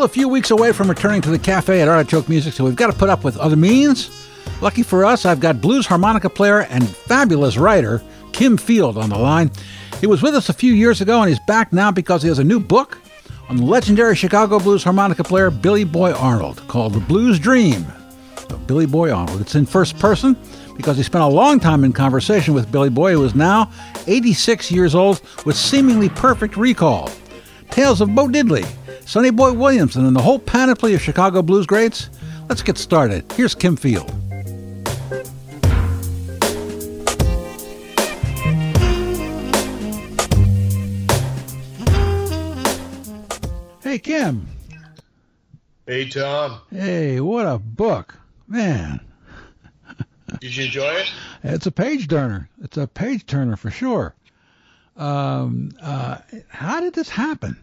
still a few weeks away from returning to the cafe at Artichoke Music, so we've got to put up with other means. Lucky for us, I've got blues harmonica player and fabulous writer Kim Field on the line. He was with us a few years ago and he's back now because he has a new book on the legendary Chicago blues harmonica player Billy Boy Arnold called The Blues Dream Billy Boy Arnold. It's in first person because he spent a long time in conversation with Billy Boy, who is now 86 years old with seemingly perfect recall. Tales of Bo Diddley, Sonny Boy Williamson, and the whole panoply of Chicago blues greats. Let's get started. Here's Kim Field. Hey, Kim. Hey, Tom. Hey, what a book. Man. Did you enjoy it? It's a page turner. It's a page turner for sure. Um, uh, how did this happen?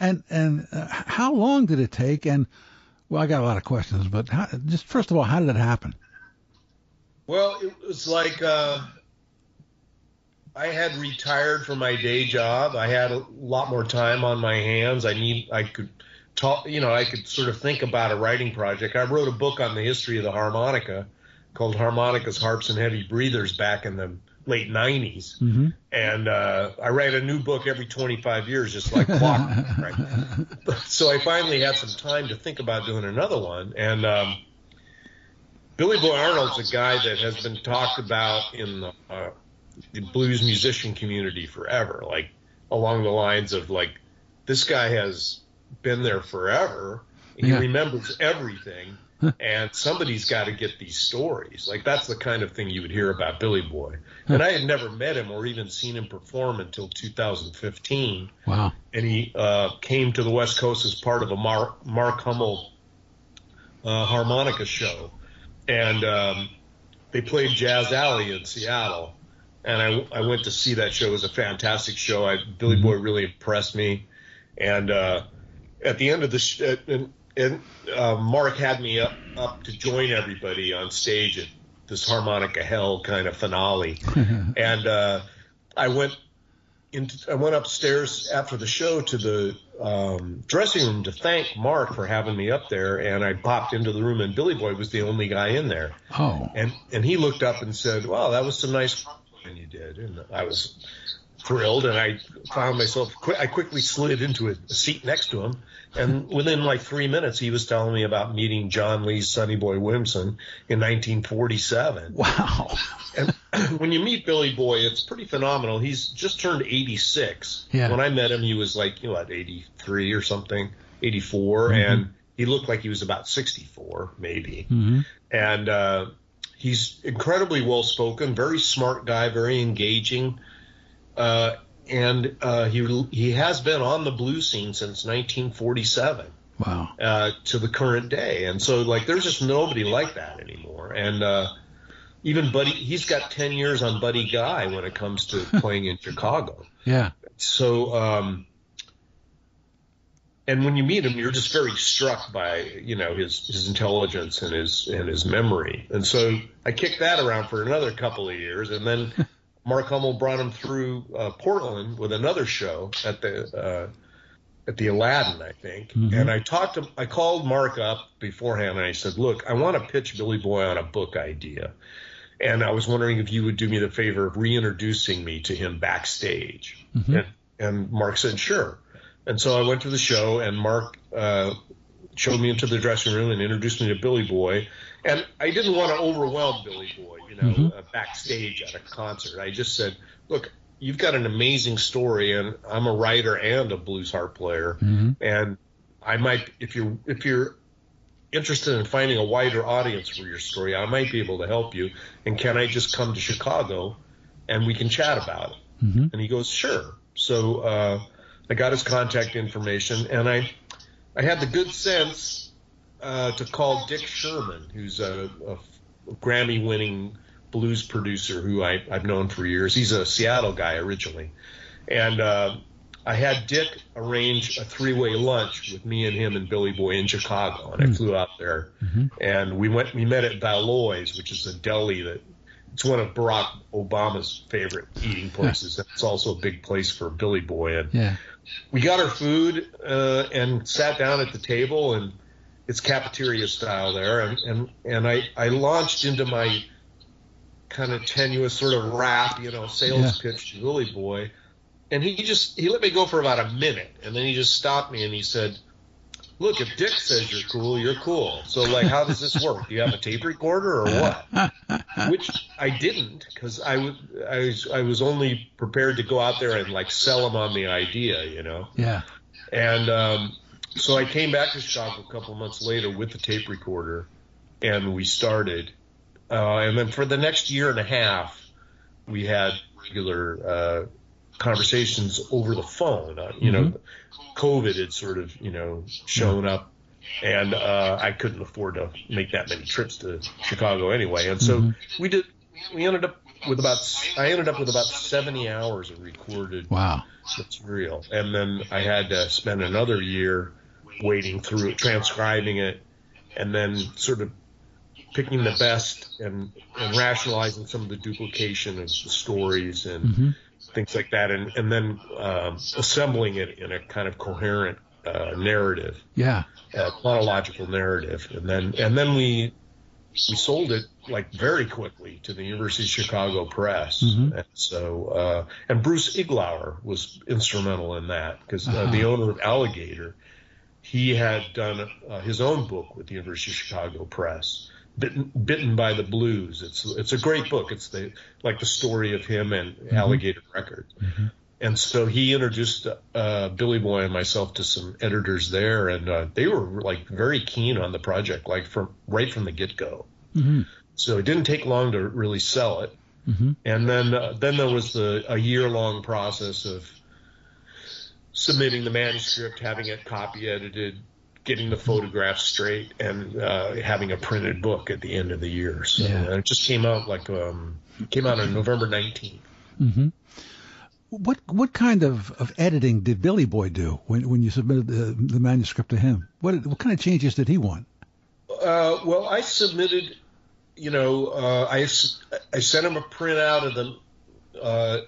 And and uh, how long did it take? And well, I got a lot of questions, but how, just first of all, how did it happen? Well, it was like uh, I had retired from my day job. I had a lot more time on my hands. I need I could talk, you know, I could sort of think about a writing project. I wrote a book on the history of the harmonica called Harmonicas, Harps, and Heavy Breathers back in the late 90s. Mm-hmm. And uh, I write a new book every 25 years, just like clockwork. right? So I finally had some time to think about doing another one. And um, Billy Boy Arnold's a guy that has been talked about in the, uh, the blues musician community forever, like along the lines of like, this guy has been there forever. He Yeah. remembers everything and somebody's got to get these stories. Like that's the kind of thing you would hear about Billy Boy. And I had never met him or even seen him perform until 2015. Wow. And he uh, came to the West Coast as part of a Mark, Mark Hummel uh, harmonica show, and um, they played Jazz Alley in Seattle. And I, I went to see that show. It was a fantastic show. I, Billy Boy really impressed me. And uh, at the end of the sh- uh, and, and uh, Mark had me up, up to join everybody on stage at this harmonica hell kind of finale. and uh, I went into, I went upstairs after the show to the um, dressing room to thank Mark for having me up there. And I popped into the room, and Billy Boy was the only guy in there. Oh. And and he looked up and said, "Wow, that was some nice and you did." And I was thrilled, and I found myself. I quickly slid into a seat next to him, and within like three minutes, he was telling me about meeting John Lee's Sonny Boy Williamson in 1947. Wow. And when you meet Billy Boy, it's pretty phenomenal. He's just turned 86. Yeah. When I met him, he was like, you know, at 83 or something, 84, and he looked like he was about 64, maybe. hmm And uh, he's incredibly well spoken, very smart guy, very engaging. Uh, and uh, he he has been on the blues scene since 1947 Wow. uh, to the current day. And so, like, there's just nobody like that anymore. And uh, even Buddy, he's got 10 years on Buddy Guy when it comes to playing in Chicago. Yeah. So, um, and when you meet him, you're just very struck by, you know, his, his intelligence and his, and his memory. And so I kicked that around for another couple of years. And then Mark Hummel brought him through uh, Portland with another show at the, uh, at the Aladdin, I think. Mhm. And I talked to, I called Mark up beforehand and I said, look, I want to pitch Billy Boy on a book idea. And I was wondering if you would do me the favor of reintroducing me to him backstage. Mhm. And, and Mark said, sure. And so I went to the show and Mark, uh, showed me into the dressing room and introduced me to Billy Boy. And I didn't want to overwhelm Billy Boy, you know, Mhm. uh, backstage at a concert. I just said, look, you've got an amazing story and I'm a writer and a blues harp player hmm and I might if you're if you're interested in finding a wider audience for your story, I might be able to help you. And can I just come to Chicago and we can chat about it? hmm And he goes, sure. So uh, I got his contact information and I I had the good sense uh, to call Dick Shurman, who's a, a Grammy winning blues producer who I, I've known for years. He's a Seattle guy originally. And uh, I had Dick arrange a three way lunch with me and him and Billy Boy in Chicago. And I flew out there Mhm. and we went, we met at Valois, which is a deli that it's one of Barack Obama's favorite eating places. it's also a big place for Billy Boy. And yeah. We got our food uh, and sat down at the table, and it's cafeteria style there. And and, and I I launched into my kind of tenuous sort of rap, you know, sales yeah. pitch to Billy Boy. And he just he let me go for about a minute, and then he just stopped me and he said, "Look, if Dick says you're cool, you're cool. So like, how does this work? Do you have a tape recorder or what?" Which I didn't because I was I was only prepared to go out there and like sell him on the idea, you know. Yeah. And um, so I came back to Chicago a couple months later with the tape recorder, and we started uh, and then for the next year and a half, we had regular uh, conversations over the phone. Uh, you mm-hmm. know, COVID had sort of you know shown up, and uh, I couldn't afford to make that many trips to Chicago anyway. And so mm-hmm. we did. We ended up with about. I ended up with about seventy hours of recorded wow. material, and then I had to spend another year waiting through it, transcribing it, and then sort of picking the best and, and rationalizing some of the duplication of the stories and mm-hmm. Things like that, and and then um, assembling it in a kind of coherent uh, narrative. Yeah, uh, chronological narrative, and then and then we we sold it like very quickly to the University of Chicago Press, mm-hmm. and so uh, and Bruce Iglauer was instrumental in that because uh, uh-huh. the owner of Alligator, he had done uh, his own book with the University of Chicago Press, Bitten, Bitten by the Blues. It's it's a great book. It's the like the story of him and mm-hmm. Alligator Records. Mm-hmm. And so he introduced uh, Billy Boy and myself to some editors there, and uh, they were like very keen on the project, like from right from the get go. Mm-hmm. So it didn't take long to really sell it. Mm-hmm. And then uh, then there was the a year long process of submitting the manuscript, having it copy edited, getting the photographs straight and uh, having a printed book at the end of the year. So yeah. it just came out like um, came out on November 19th. Mm-hmm. What what kind of, of editing did Billy Boy do when when you submitted the, the manuscript to him? What what kind of changes did he want? Uh, well, I submitted, you know, uh, I I sent him a printout of the. Uh,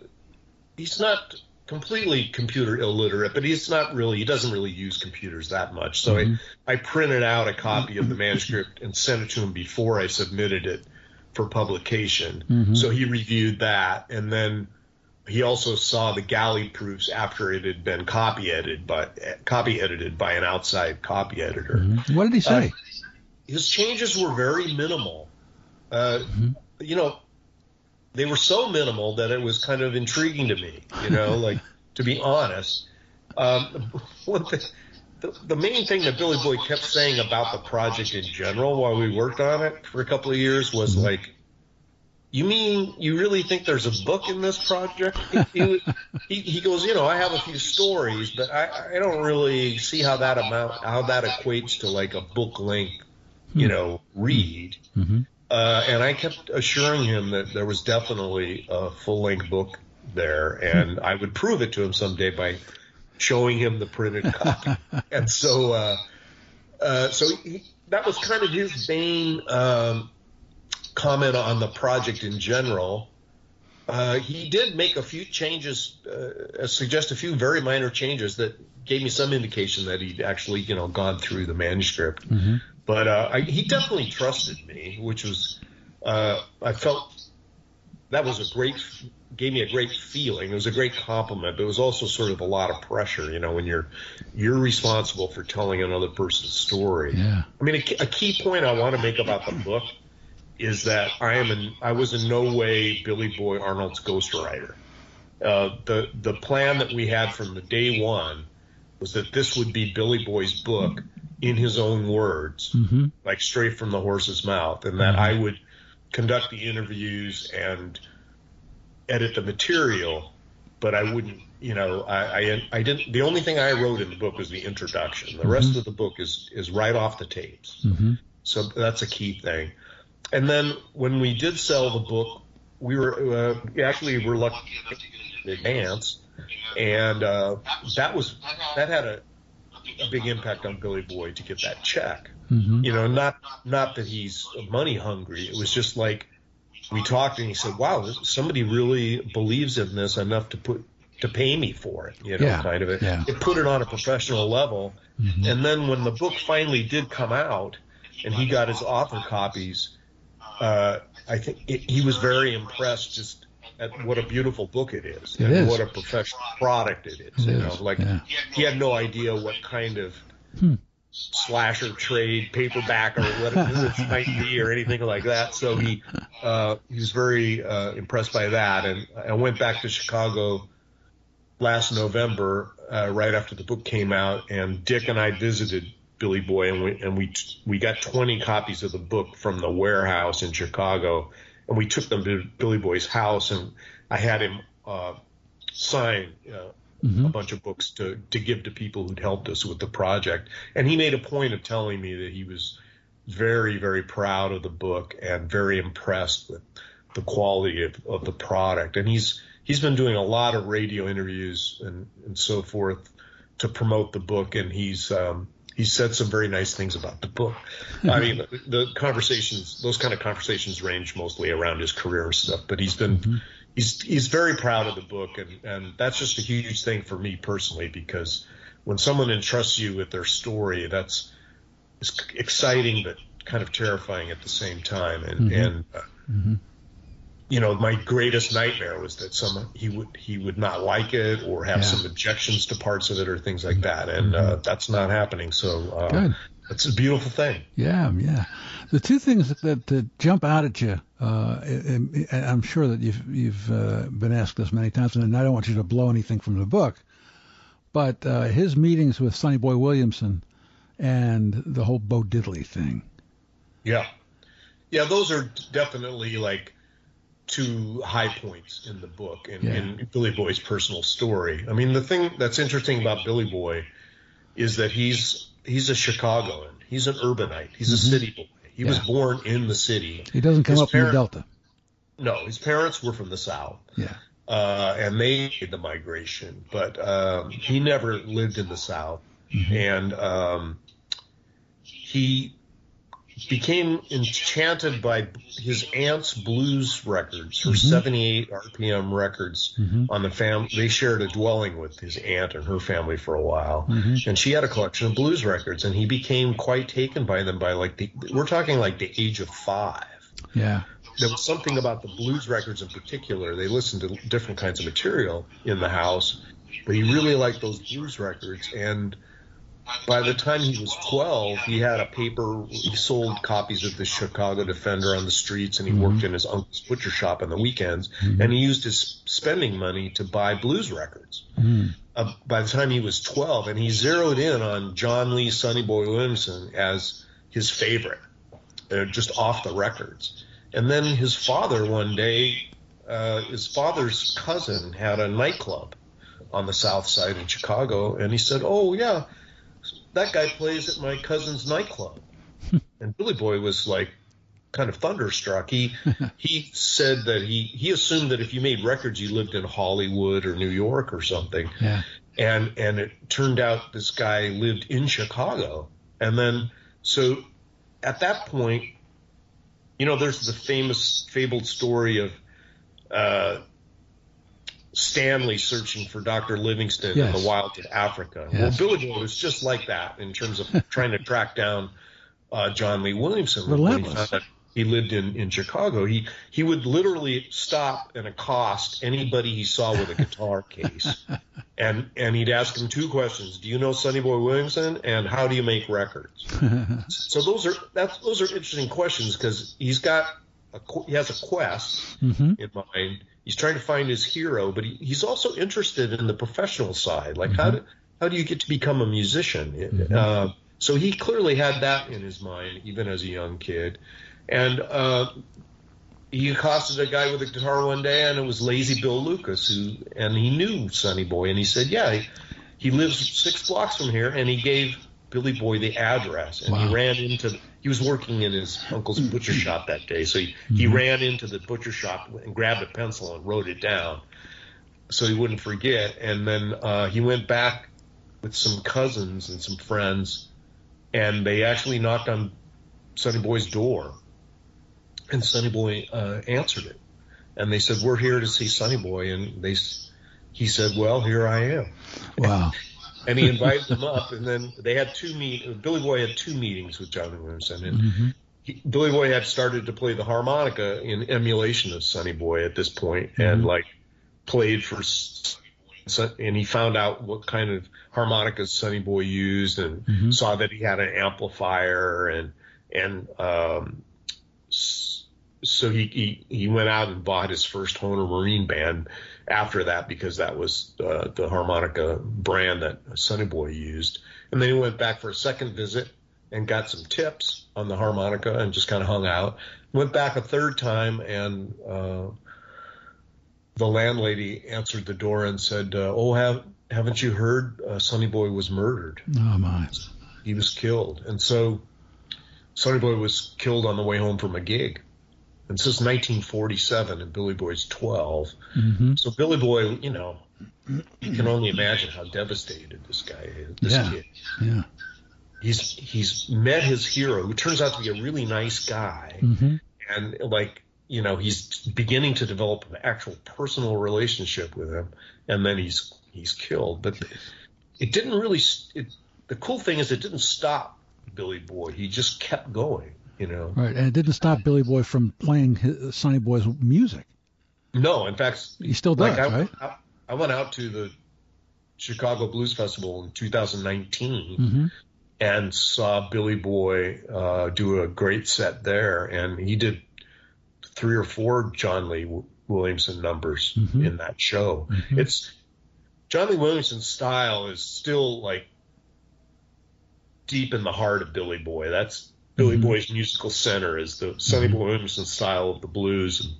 he's not completely computer illiterate, but he's not really, he doesn't really use computers that much. So mm-hmm. I, I printed out a copy of the manuscript and sent it to him before I submitted it for publication. Mm-hmm. So he reviewed that. And then he also saw the galley proofs after it had been copy edited, but copy edited by an outside copy editor. Mm-hmm. What did he say? Uh, his changes were very minimal. Uh, mm-hmm. You know, they were so minimal that it was kind of intriguing to me. You know, like to be honest, um, thing, the, the main thing that Billy Boy kept saying about the project in general while we worked on it for a couple of years was mm-hmm. like, "You mean you really think there's a book in this project?" He, he, he goes, "You know, I have a few stories, but I, I don't really see how that amount how that equates to like a book length, you hmm. know, read." Mm-hmm. Uh, and I kept assuring him that there was definitely a full length book there, and I would prove it to him someday by showing him the printed copy. and so, uh, uh, so he, that was kind of his main um, comment on the project in general. Uh, he did make a few changes, uh, suggest a few very minor changes that gave me some indication that he'd actually, you know, gone through the manuscript. Mm-hmm. But uh, I, he definitely trusted me, which was uh, I felt that was a great gave me a great feeling. It was a great compliment, but it was also sort of a lot of pressure. You know, when you're you're responsible for telling another person's story. Yeah. I mean, a, a key point I want to make about the book is that I am in I was in no way Billy Boy Arnold's ghostwriter. Uh, the the plan that we had from the day one was that this would be Billy Boy's book in his own words, mm-hmm. like straight from the horse's mouth, and that mm-hmm. I would conduct the interviews and edit the material, but I wouldn't, you know, I, I, I didn't. The only thing I wrote in the book was the introduction. The mm-hmm. rest of the book is is right off the tapes. Mm-hmm. So that's a key thing. And then when we did sell the book, we were uh, actually were lucky in advance, and uh, that was that had a big impact on Billy Boy to get that check. Mm-hmm. You know, not not that he's money hungry. It was just like we talked, and he said, "Wow, somebody really believes in this enough to put to pay me for it." You know, Yeah, kind of it. yeah. It put it on a professional level, Mm-hmm. and then when the book finally did come out, and he got his author copies, uh, I think it, he was very impressed just at what a beautiful book it is, It and is. what a professional product it is. It you is, know, like yeah. he had no idea what kind of Hmm. slasher trade paperback or what it might be or anything like that. So he uh, he was very uh, impressed by that, and I went back to Chicago last November, uh, right after the book came out, and Dick and I visited Billy Boy, and we and we we got 20 copies of the book from the warehouse in Chicago, and we took them to Billy Boy's house, and I had him uh, sign. Uh, Mm-hmm. a bunch of books to, to give to people who'd helped us with the project. And he made a point of telling me that he was very, very proud of the book and very impressed with the quality of, of the product. And he's he's been doing a lot of radio interviews and, and so forth to promote the book and he's um, he said some very nice things about the book. I mean, the, conversations, those kind of conversations range mostly around his career and stuff, but he's been mm-hmm. he's he's very proud of the book, and and that's just a huge thing for me personally because when someone entrusts you with their story, that's it's exciting but kind of terrifying at the same time, and mm-hmm. and. Uh, mm-hmm. You know, my greatest nightmare was that some he would he would not like it or have Yeah. some objections to parts of it or things like that, and uh, that's not happening. So uh, Good. it's a beautiful thing. Yeah, yeah. The two things that, that, jump out at you, uh, I'm sure that you've you've uh, been asked this many times, and I don't want you to blow anything from the book, but uh, his meetings with Sonny Boy Williamson and the whole Bo Diddley thing. Yeah. Yeah, those are definitely like two high points in the book and Yeah. in Billy Boy's personal story. I mean, the thing that's interesting about Billy Boy is that he's he's a Chicagoan. He's an urbanite. He's a city boy. He was Mm-hmm. Born in the city. He doesn't come His up from the Delta. No, his parents were from the South. Yeah. uh, and they made the migration, but um, he never lived in the South, Mm-hmm. and um, he became enchanted by his aunt's blues records, her mm-hmm. 78 RPM records mm-hmm. on the fam. They shared a dwelling with his aunt and her family for a while, mm-hmm. and she had a collection of blues records, and he became quite taken by them by like the we're talking like the age of five Yeah. there was something about the blues records in particular. They listened to different kinds of material in the house, but he really liked those blues records. And by the time he was 12, he had a paper, he sold copies of the Chicago Defender on the streets, and he worked in his uncle's butcher shop on the weekends, and he used his spending money to buy blues records. Uh, by the time he was 12, and he zeroed in on John Lee Sonny Boy Williamson as his favorite, uh, just off the records. And then his father one day, uh, his father's cousin had a nightclub on the south side in Chicago, and he said, "Oh yeah, that guy plays at my cousin's nightclub." and Billy Boy was like kind of thunderstruck. He he said that he he assumed that if you made records, you lived in Hollywood or New York or something Yeah. and and it turned out this guy lived in Chicago, and then so at that point, you know, there's the famous fabled story of uh, Stanley searching for Dr. Livingstone in the wilds of Africa. Yes. Well, Billy Boy was just like that in terms of trying to track down uh, John Lee Williamson when he he lived in, in Chicago. He he would literally stop and accost anybody he saw with a guitar case, and and he'd ask him two questions: Do you know Sonny Boy Williamson, and how do you make records? so those are that's those are interesting questions because he's got a he has a quest Mhm. in mind. He's trying to find his hero, but he, he's also interested in the professional side, like how do how do you get to become a musician? Uh, so he clearly had that in his mind, even as a young kid. And uh, he accosted a guy with a guitar one day, and it was Lazy Bill Lucas, who and he knew Sonny Boy, and he said, "Yeah, he, he lives six blocks from here," and he gave Billy Boy the address, and Wow. he ran into. He was working in his uncle's butcher shop that day, so he, he ran into the butcher shop and grabbed a pencil and wrote it down, so he wouldn't forget. And then uh, he went back with some cousins and some friends, and they actually knocked on Sonny Boy's door and Sonny Boy uh, answered it, and they said, "We're here to see Sonny Boy," and they he said, "Well, here I am." Wow. And he invited them up, and then they had two meet. Billy Boy had two meetings with Johnny Williamson, and Mm-hmm. he, Billy Boy had started to play the harmonica in emulation of Sonny Boy at this point, Mm-hmm. and like played for. And he found out what kind of harmonicas Sonny Boy used, and Mhm. saw that he had an amplifier, and and um, so he, he he went out and bought his first Hohner Marine band after that because that was uh, the harmonica brand that Sonny Boy used. And then he went back for a second visit and got some tips on the harmonica and just kind of hung out. Went back a third time and uh, the landlady answered the door and said, uh, "Oh, have haven't you heard? Uh, Sonny Boy was murdered. Oh my. He was killed." And so Sonny Boy was killed on the way home from a gig. And this is 1947, and Billy Boy's 12. Mm-hmm. So Billy Boy, you know, you can only imagine how devastated this guy is. This Yeah. kid. Yeah. He's he's met his hero, who turns out to be a really nice guy, Mm-hmm. and like you know, he's beginning to develop an actual personal relationship with him, and then he's he's killed. But it didn't really. It, the cool thing is, it didn't stop Billy Boy. He just kept going. You know. Right, and it didn't stop Billy Boy from playing his, Sonny Boy's music. No, in fact, He still does, like I, right? I, I went out to the Chicago Blues Festival in 2019 Mm-hmm. and saw Billy Boy uh, do a great set there, and he did three or four John Lee Williamson numbers Mhm. in that show. Mhm. It's John Lee Williamson's style is still like deep in the heart of Billy Boy. That's Billy Mhm. Boy's musical center is the Sonny Mhm. Boy Williamson style of the blues. And,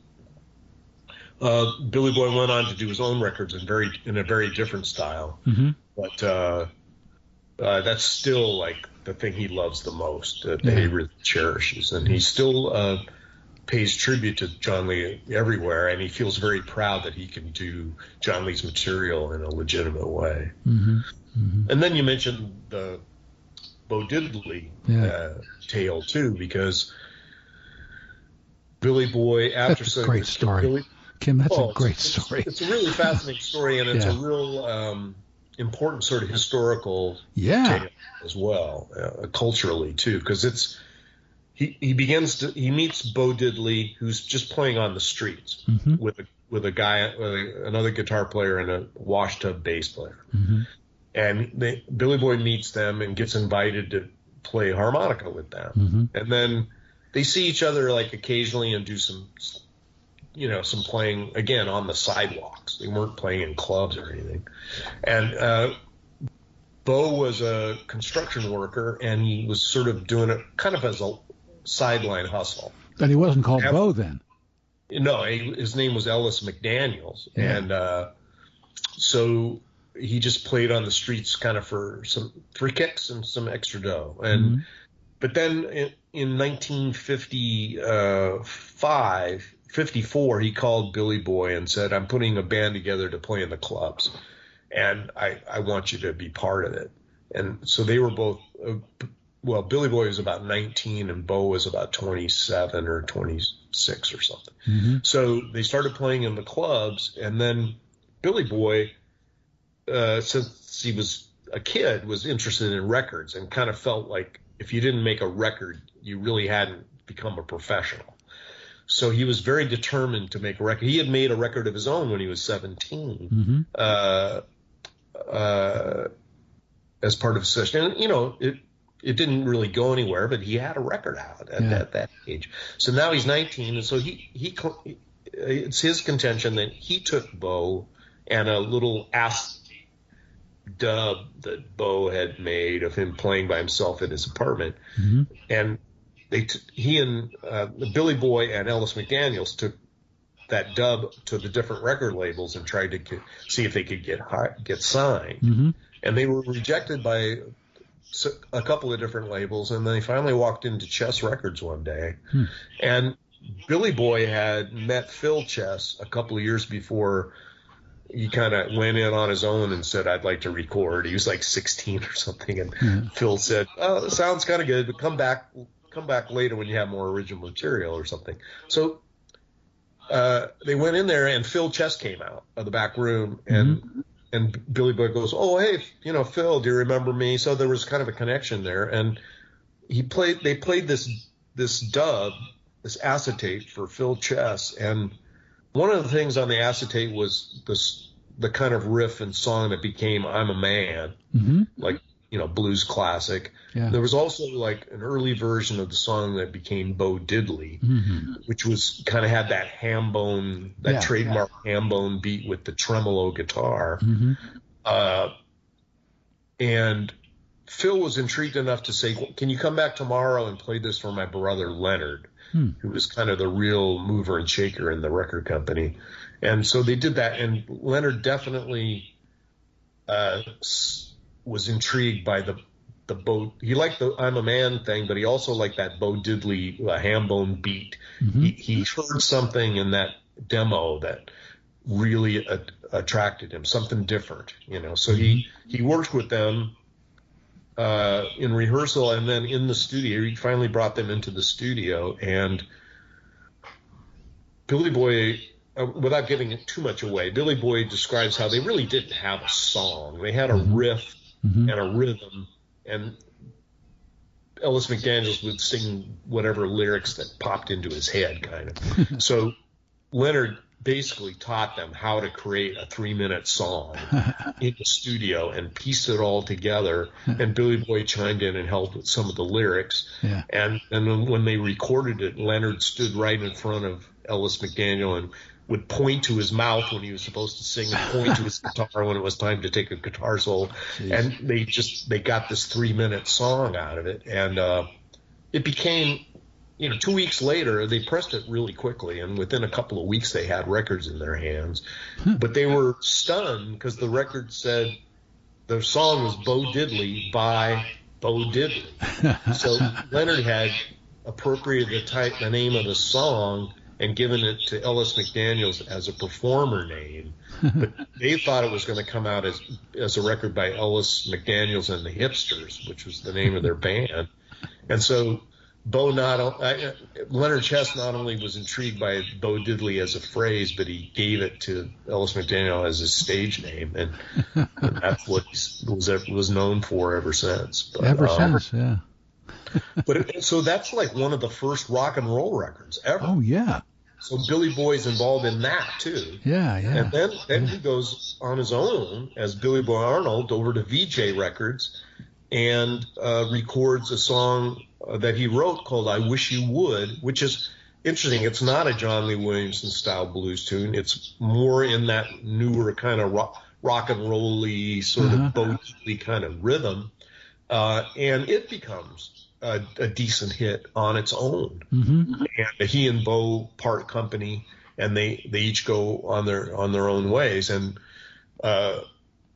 uh, Billy Boy went on to do his own records in very in a very different style Mm-hmm. but uh, uh, that's still like the thing he loves the most that he really cherishes, and he still uh, pays tribute to John Lee everywhere, and he feels very proud that he can do John Lee's material in a legitimate way. Mm-hmm. Mm-hmm. And then you mentioned the Bo Diddley Yeah. uh, tale too, because Billy Boy after That's a great story. Billy, Kim, that's Oh, a great it's- it's- story. It's a really fascinating story, and it's Yeah. a real um, important sort of historical Yeah. tale as well, uh, culturally too, because it's he he begins to he meets Bo Diddley, who's just playing on the streets Mm-hmm. with a with a guy, uh, another guitar player, and a washtub bass player, Mm-hmm. And they, Billy Boy meets them and gets invited to play harmonica with them, Mm-hmm. and then they see each other like occasionally and do some you know some playing again on the sidewalks they weren't playing in clubs or anything and uh bo was a construction worker and he was sort of doing it kind of as a sideline hustle And he wasn't called Yep. Bo then. no he, his name was ellis mcdaniels Yeah. and uh so he just played on the streets kind of for some for kicks and some extra dough and Mhm. but then in, in 1955, 54, he called Billy Boy and said, I'm putting a band together to play in the clubs. And I, I want you to be part of it. And so they were both, uh, well, Billy Boy was about 19 and Bo was about 27 or 26 or something. Mm-hmm. So they started playing in the clubs, and then Billy Boy, uh, since he was a kid, was interested in records and kind of felt like if you didn't make a record, you really hadn't become a professional. So he was very determined to make a record. He had made a record of his own when he was 17, Mm-hmm. uh, uh, as part of a session. And, you know, it, it didn't really go anywhere, but he had a record out at, Yeah. at that age. So now he's 19, and so he he it's his contention that he took Bo and a little ass dub that Bo had made of him playing by himself in his apartment, Mm-hmm. and they t- he and uh, Billy Boy and Ellis McDaniels took that dub to the different record labels and tried to get, see if they could get hi- get signed Mm-hmm. and they were rejected by a couple of different labels and then they finally walked into chess records one day Hmm. and billy boy had met phil chess a couple of years before he kind of went in on his own and said i'd like to record he was like 16 or something and Yeah. phil said oh sounds kind of good but come back come back later when you have more original material or something. So uh, they went in there, and Phil Chess came out of the back room, and mm-hmm. and Billy Boy goes, "Oh, hey, you know, Phil, do you remember me?" So there was kind of a connection there, and he played. They played this this dub, this acetate for Phil Chess, and one of the things on the acetate was this the kind of riff and song that became "I'm a Man," mm-hmm. like you know blues classic. Yeah. There was also like an early version of the song that became Bo Diddley, mm-hmm. which was kind of had that ham bone, that yeah, trademark yeah. ham bone beat with the tremolo guitar. Mm-hmm. Uh, and Phil was intrigued enough to say, "Can you come back tomorrow and play this for my brother Leonard?" Hmm. Who was kind of the real mover and shaker in the record company. And so they did that, and Leonard definitely uh, was intrigued by the the Bo. He liked the "I'm a Man" thing, but he also liked that Bo Diddley uh, ham bone beat. Mm-hmm. He, he heard something in that demo that really a- attracted him, something different, you know. So he mm-hmm. he worked with them uh, in rehearsal, and then in the studio, he finally brought them into the studio, and Billy Boy uh, without giving it too much away, Billy Boy describes how they really didn't have a song. They had a mm-hmm. riff mm-hmm. and a rhythm, and Ellis McDaniels would sing whatever lyrics that popped into his head, kind of. so Leonard basically taught them how to create a three minute song in the studio and piece it all together. and Billy Boy chimed in and helped with some of the lyrics. Yeah. And and when they recorded it, Leonard stood right in front of Ellis McDaniel and would point to his mouth when he was supposed to sing and point to his guitar when it was time to take a guitar solo. Jeez. And they just they got this three minute song out of it, and uh, it became. You know, two weeks later, they pressed it really quickly, and within a couple of weeks, they had records in their hands. Hmm. But they were stunned because the record said the song was Bo Diddley by Bo Diddley. so Leonard had appropriated the type, the name of the song and given it to Ellis McDaniels as a performer name. but they thought it was going to come out as as a record by Ellis McDaniels and the Hipsters, which was the name of their band. And so Bo not uh, Leonard Chess not only was intrigued by Bo Diddley as a phrase, but he gave it to Ellis McDaniel as his stage name, and, and that's what he was was known for ever since. But, ever um, since, yeah. but it, so that's like one of the first rock and roll records ever. Oh yeah. So Billy Boy's involved in that too. Yeah, yeah. And then then yeah. he goes on his own as Billy Boy Arnold over to Vee-Jay Records and uh, records a song that he wrote called "I Wish You Would," which is interesting. It's not a John Lee Williamson style blues tune. It's more in that newer kind of rock, rock and rolly sort uh-huh. of boaty kind of rhythm, uh, and it becomes a, a decent hit on its own. Mm-hmm. And he and Bo part company, and they they each go on their on their own ways. And uh,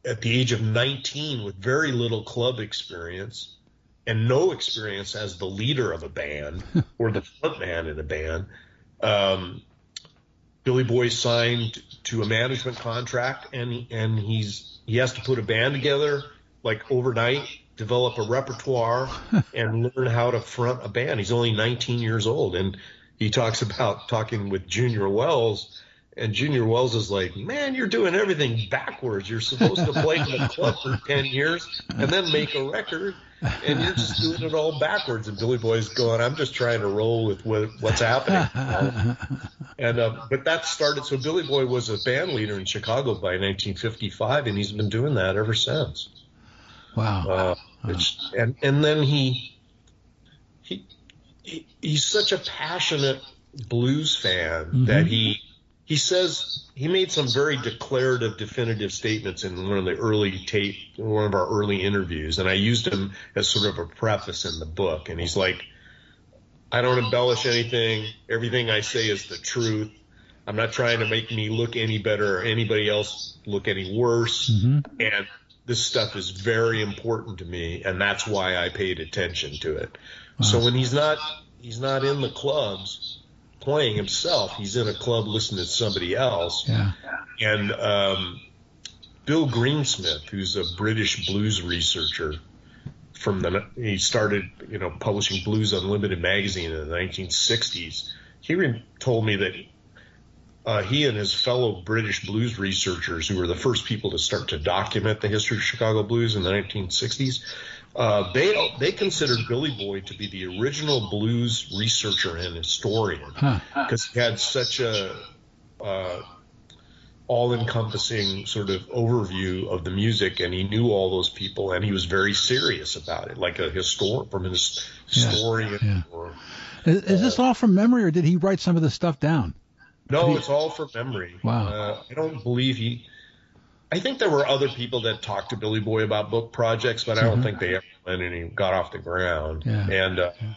at the age of 19, with very little club experience and no experience as the leader of a band or the front man in a band, um, Billy Boy signed to a management contract, and and he's he has to put a band together like overnight develop a repertoire and learn how to front a band. He's only 19 years old, and he talks about talking with Junior Wells. And Junior Wells is like, man, you're doing everything backwards. You're supposed to play in the club for 10 years and then make a record, and you're just doing it all backwards. And Billy Boy's going, I'm just trying to roll with what, what's happening. and uh, but that started. So Billy Boy was a band leader in Chicago by 1955, and he's been doing that ever since. Wow. Uh, and and then he, he he he's such a passionate blues fan mm-hmm. that he he says he made some very declarative, definitive statements in one of the early tape, one of our early interviews, and I used him as sort of a preface in the book. And he's like, "I don't embellish anything. Everything I say is the truth. I'm not trying to make me look any better or anybody else look any worse. Mm-hmm. And this stuff is very important to me, and that's why I paid attention to it. Wow. So when he's not he's not in the clubs playing himself, he's in a club listening to somebody else. Yeah. And um, Bill Greensmith, who's a British blues researcher, from the he started you know publishing Blues Unlimited magazine in the 1960s. He re- told me that uh, he and his fellow British blues researchers, who were the first people to start to document the history of Chicago blues in the 1960s, uh, they they considered Billy Boy to be the original blues researcher and historian because huh. he had such a uh, all-encompassing sort of overview of the music, and he knew all those people, and he was very serious about it, like a historian from a historian. Yeah, yeah. Or, is, is this all from memory, or did he write some of this stuff down? No, he... it's all from memory. Wow. Uh, I don't believe he. I think there were other people that talked to Billy Boy about book projects, but I don't mm-hmm. think they ever went and got off the ground. Yeah. And uh, yeah.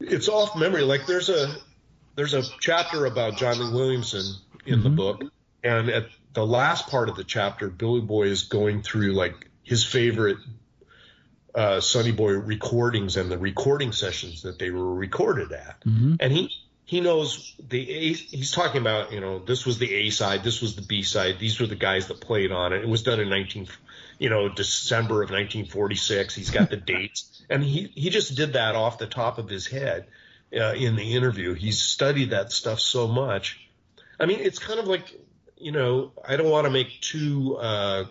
it's off memory. Like there's a there's a chapter about John Lee Williamson in mm-hmm. the book. And at the last part of the chapter, Billy Boy is going through like his favorite uh, Sonny Boy recordings and the recording sessions that they were recorded at. Mm-hmm. And he he knows the A. He's talking about you know this was the A side, this was the B side. These were the guys that played on it. It was done in 19, you know, December of 1946. He's got the dates, and he he just did that off the top of his head uh, in the interview. He's studied that stuff so much I mean, it's kind of like, you know, I don't want to make too uh,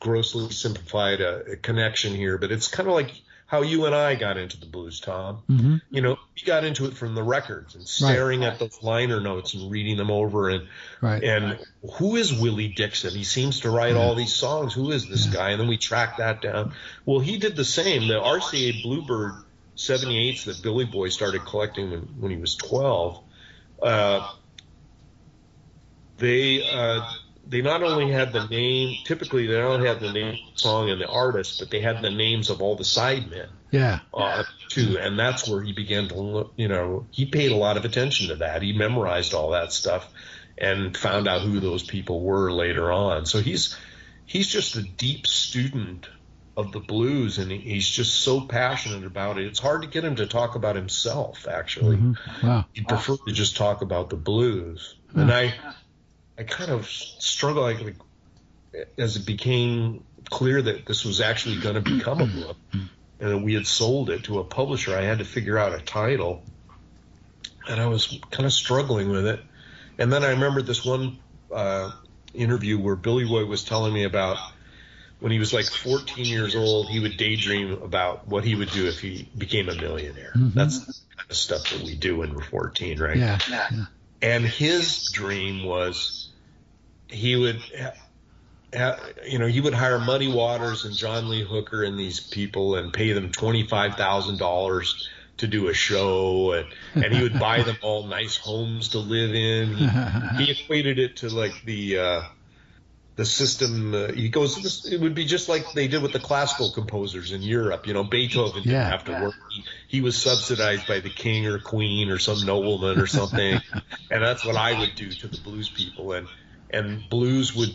grossly simplified a, a, connection here, but it's kind of like how you and I got into the blues, Tom. Mm-hmm. You know, we got into it from the records and staring right. at those liner notes and reading them over and right. and who is Willie Dixon? He seems to write yeah. all these songs. Who is this yeah. guy? And then we track that down. Well, he did the same. The RCA Bluebird 78s that Billy Boy started collecting when, when he was 12. Uh, they uh, they not only had the name. Typically, they don't have the name of the song and the artist, but they had the names of all the sidemen. Yeah. Uh, too, and that's where he began to look. You know, he paid a lot of attention to that. He memorized all that stuff and found out who those people were later on. So he's he's just a deep student of the blues and he's just so passionate about it. It's hard to get him to talk about himself actually. Mm-hmm. Wow. He'd prefer to just talk about the blues. And I I kind of struggled like, like as it became clear that this was actually going to become a book and that we had sold it to a publisher. I had to figure out a title, and I was kind of struggling with it. And then I remembered this one uh, interview where Billy Boy was telling me about when he was like 14 years old, he would daydream about what he would do if he became a millionaire. Mm-hmm. That's the kind of stuff that we do when we're 14, right? Yeah. yeah. And his dream was he would you know, he would hire Muddy Waters and John Lee Hooker and these people and pay them twenty five thousand dollars to do a show, and, and he would buy them all nice homes to live in. He, he equated it to like the uh, the system. Uh, he goes, it would be just like they did with the classical composers in Europe. You know, Beethoven didn't yeah, have to yeah. work. He, he was subsidized by the king or queen or some nobleman or something, and that's what I would do to the blues people. And and blues would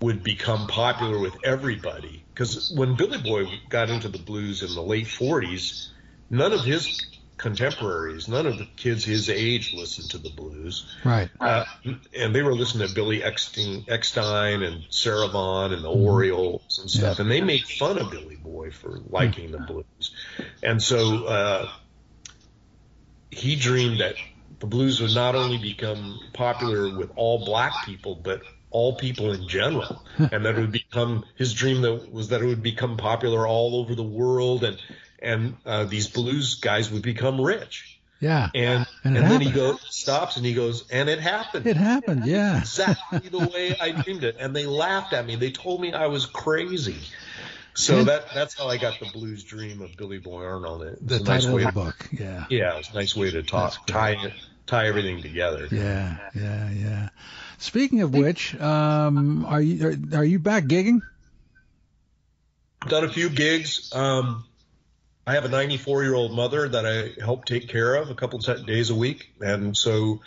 would become popular with everybody. Because when Billy Boy got into the blues in the late 40s, none of his contemporaries, none of the kids his age listened to the blues. Right. Uh, and they were listening to Billy Eckstine, Eckstine and Sarah Vaughan and the mm-hmm. Orioles and stuff. Yeah. And they made fun of Billy Boy for liking the blues. And so uh, he dreamed that the blues would not only become popular with all black people, but all people in general, and that it would become his dream that was that it would become popular all over the world, and and uh, these blues guys would become rich. Yeah, and and, and then he goes stops and he goes, and it happened. It happened, yeah, exactly the way I dreamed it. And they laughed at me. They told me I was crazy. So that that's how I got the blues dream of Billy Boy Arnold. It's the title nice of the book, yeah. Yeah, it's a nice way to talk, tie it, tie everything together. Yeah, yeah, yeah. Speaking of which, um, are you are, are you back gigging? Done a few gigs. Um, I have a 94 year old mother that I help take care of a couple of days a week, and so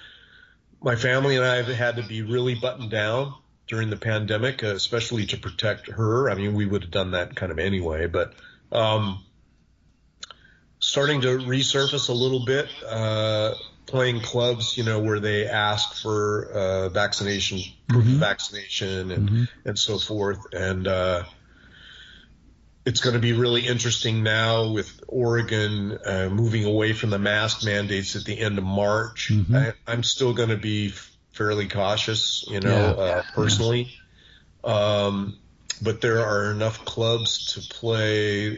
my family and I have had to be really buttoned down during the pandemic, especially to protect her. I mean, we would have done that kind of anyway, but um, starting to resurface a little bit, uh, playing clubs, you know, where they ask for uh, vaccination, proof mm-hmm. of vaccination, and mm-hmm. and so forth, and uh, it's going to be really interesting now with Oregon uh, moving away from the mask mandates at the end of March. Mhm. I, I'm still going to be fairly cautious, you know, Yeah. uh, personally. Um, but there are enough clubs to play.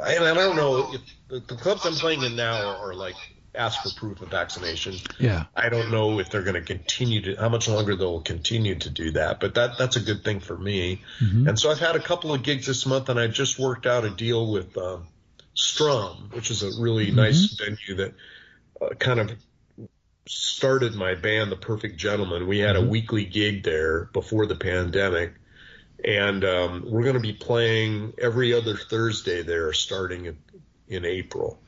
I, I don't know if the, the clubs I'm playing in now are, are like ask for proof of vaccination. Yeah. I don't know if they're going to continue to how much longer they'll continue to do that, but that that's a good thing for me. Mhm. And so I've had a couple of gigs this month, and I just worked out a deal with uh, Strum, which is a really nice venue that uh, kind of started my band, The Perfect Gentleman. We had a weekly gig there before the pandemic, and um, we're going to be playing every other Thursday there starting in, in April.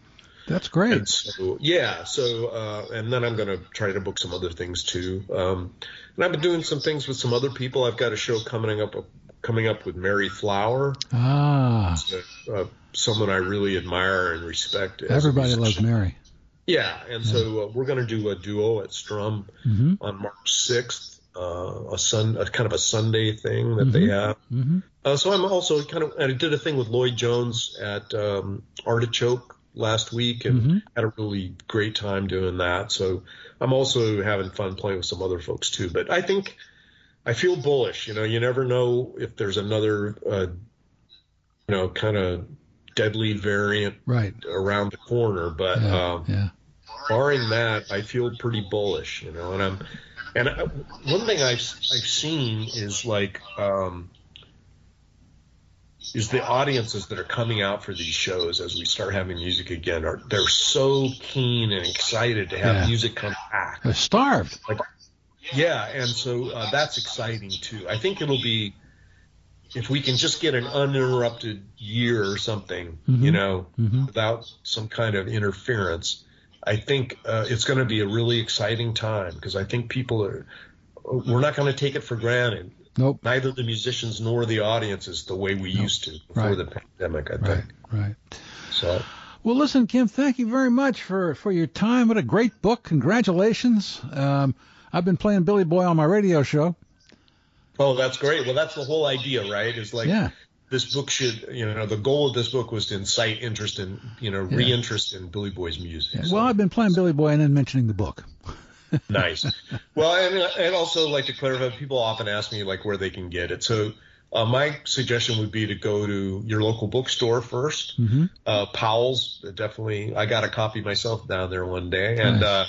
That's great. And so, yeah, so, uh, and then I'm going to try to book some other things too. Um, and I've been doing some things with some other people. I've got a show coming up, coming up with Mary Flower, Ah, uh, someone I really admire and respect. everybody loves. Mary. Yeah, and so uh, we're going to do a duo at Strum hmm on March 6th, uh, a sun, a kind of a Sunday thing that they have. hmm Uh, so I'm also kind of, and I did a thing with Lloyd Jones at um, Artichoke last week and Mhm. had a really great time doing that. So I'm also having fun playing with some other folks too. But I think I feel bullish. You know, you never know if there's another, uh, you know, kind of deadly variant Right. around the corner. But Yeah. um, yeah. barring that, I feel pretty bullish, you know. And I'm, and I, one thing I've I've seen is like, um, is the audiences that are coming out for these shows as we start having music again are they're so keen and excited to have Yeah. music come back. They're starved. Like, Yeah, and so uh, that's exciting too. I think it'll be if we can just get an uninterrupted year or something, Mhm. you know, Mhm. without some kind of interference. I think uh, it's going to be a really exciting time because I think people are. We're not going to take it for granted. Nope. Neither the musicians nor the audiences the way we used to before Right. the pandemic. I Right. think Right. so. Well, listen, Kim, thank you very much for, for your time. What a great book. Congratulations. Um, I've been playing Billy Boy on my radio show. Oh, that's great. Well, that's the whole idea, right? Is like yeah. this book should, you know, the goal of this book was to incite interest in, you know, Yeah. re-interest in Billy Boy's music. Yeah. So, Well, I've been playing Billy Boy and then mentioning the book. nice. Well, and and also like to clarify, people often ask me like where they can get it. So uh, my suggestion would be to go to your local bookstore 1st Mhm. Uh, Powell's definitely. I got a copy myself down there one day, and Nice. uh,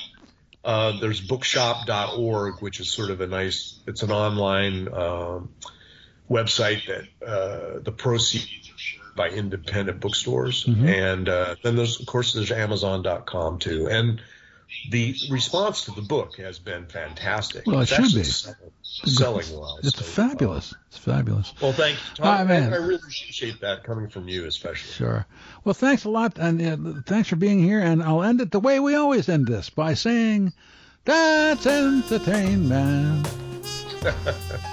uh, there's bookshop.org, which is sort of a nice. It's an online um, website that uh, the proceeds are shared by independent bookstores, Mhm. and uh, then there's of course there's Amazon.com too, and the response to the book has been fantastic. Well, it it's should be. Selling, selling well. It's so, fabulous. It's fabulous. uh, well, thank you, Tom. Right, man. I, I really appreciate that coming from you, especially. Sure. Well, thanks a lot, and uh, thanks for being here. And I'll end it the way we always end this by saying, "That's entertainment."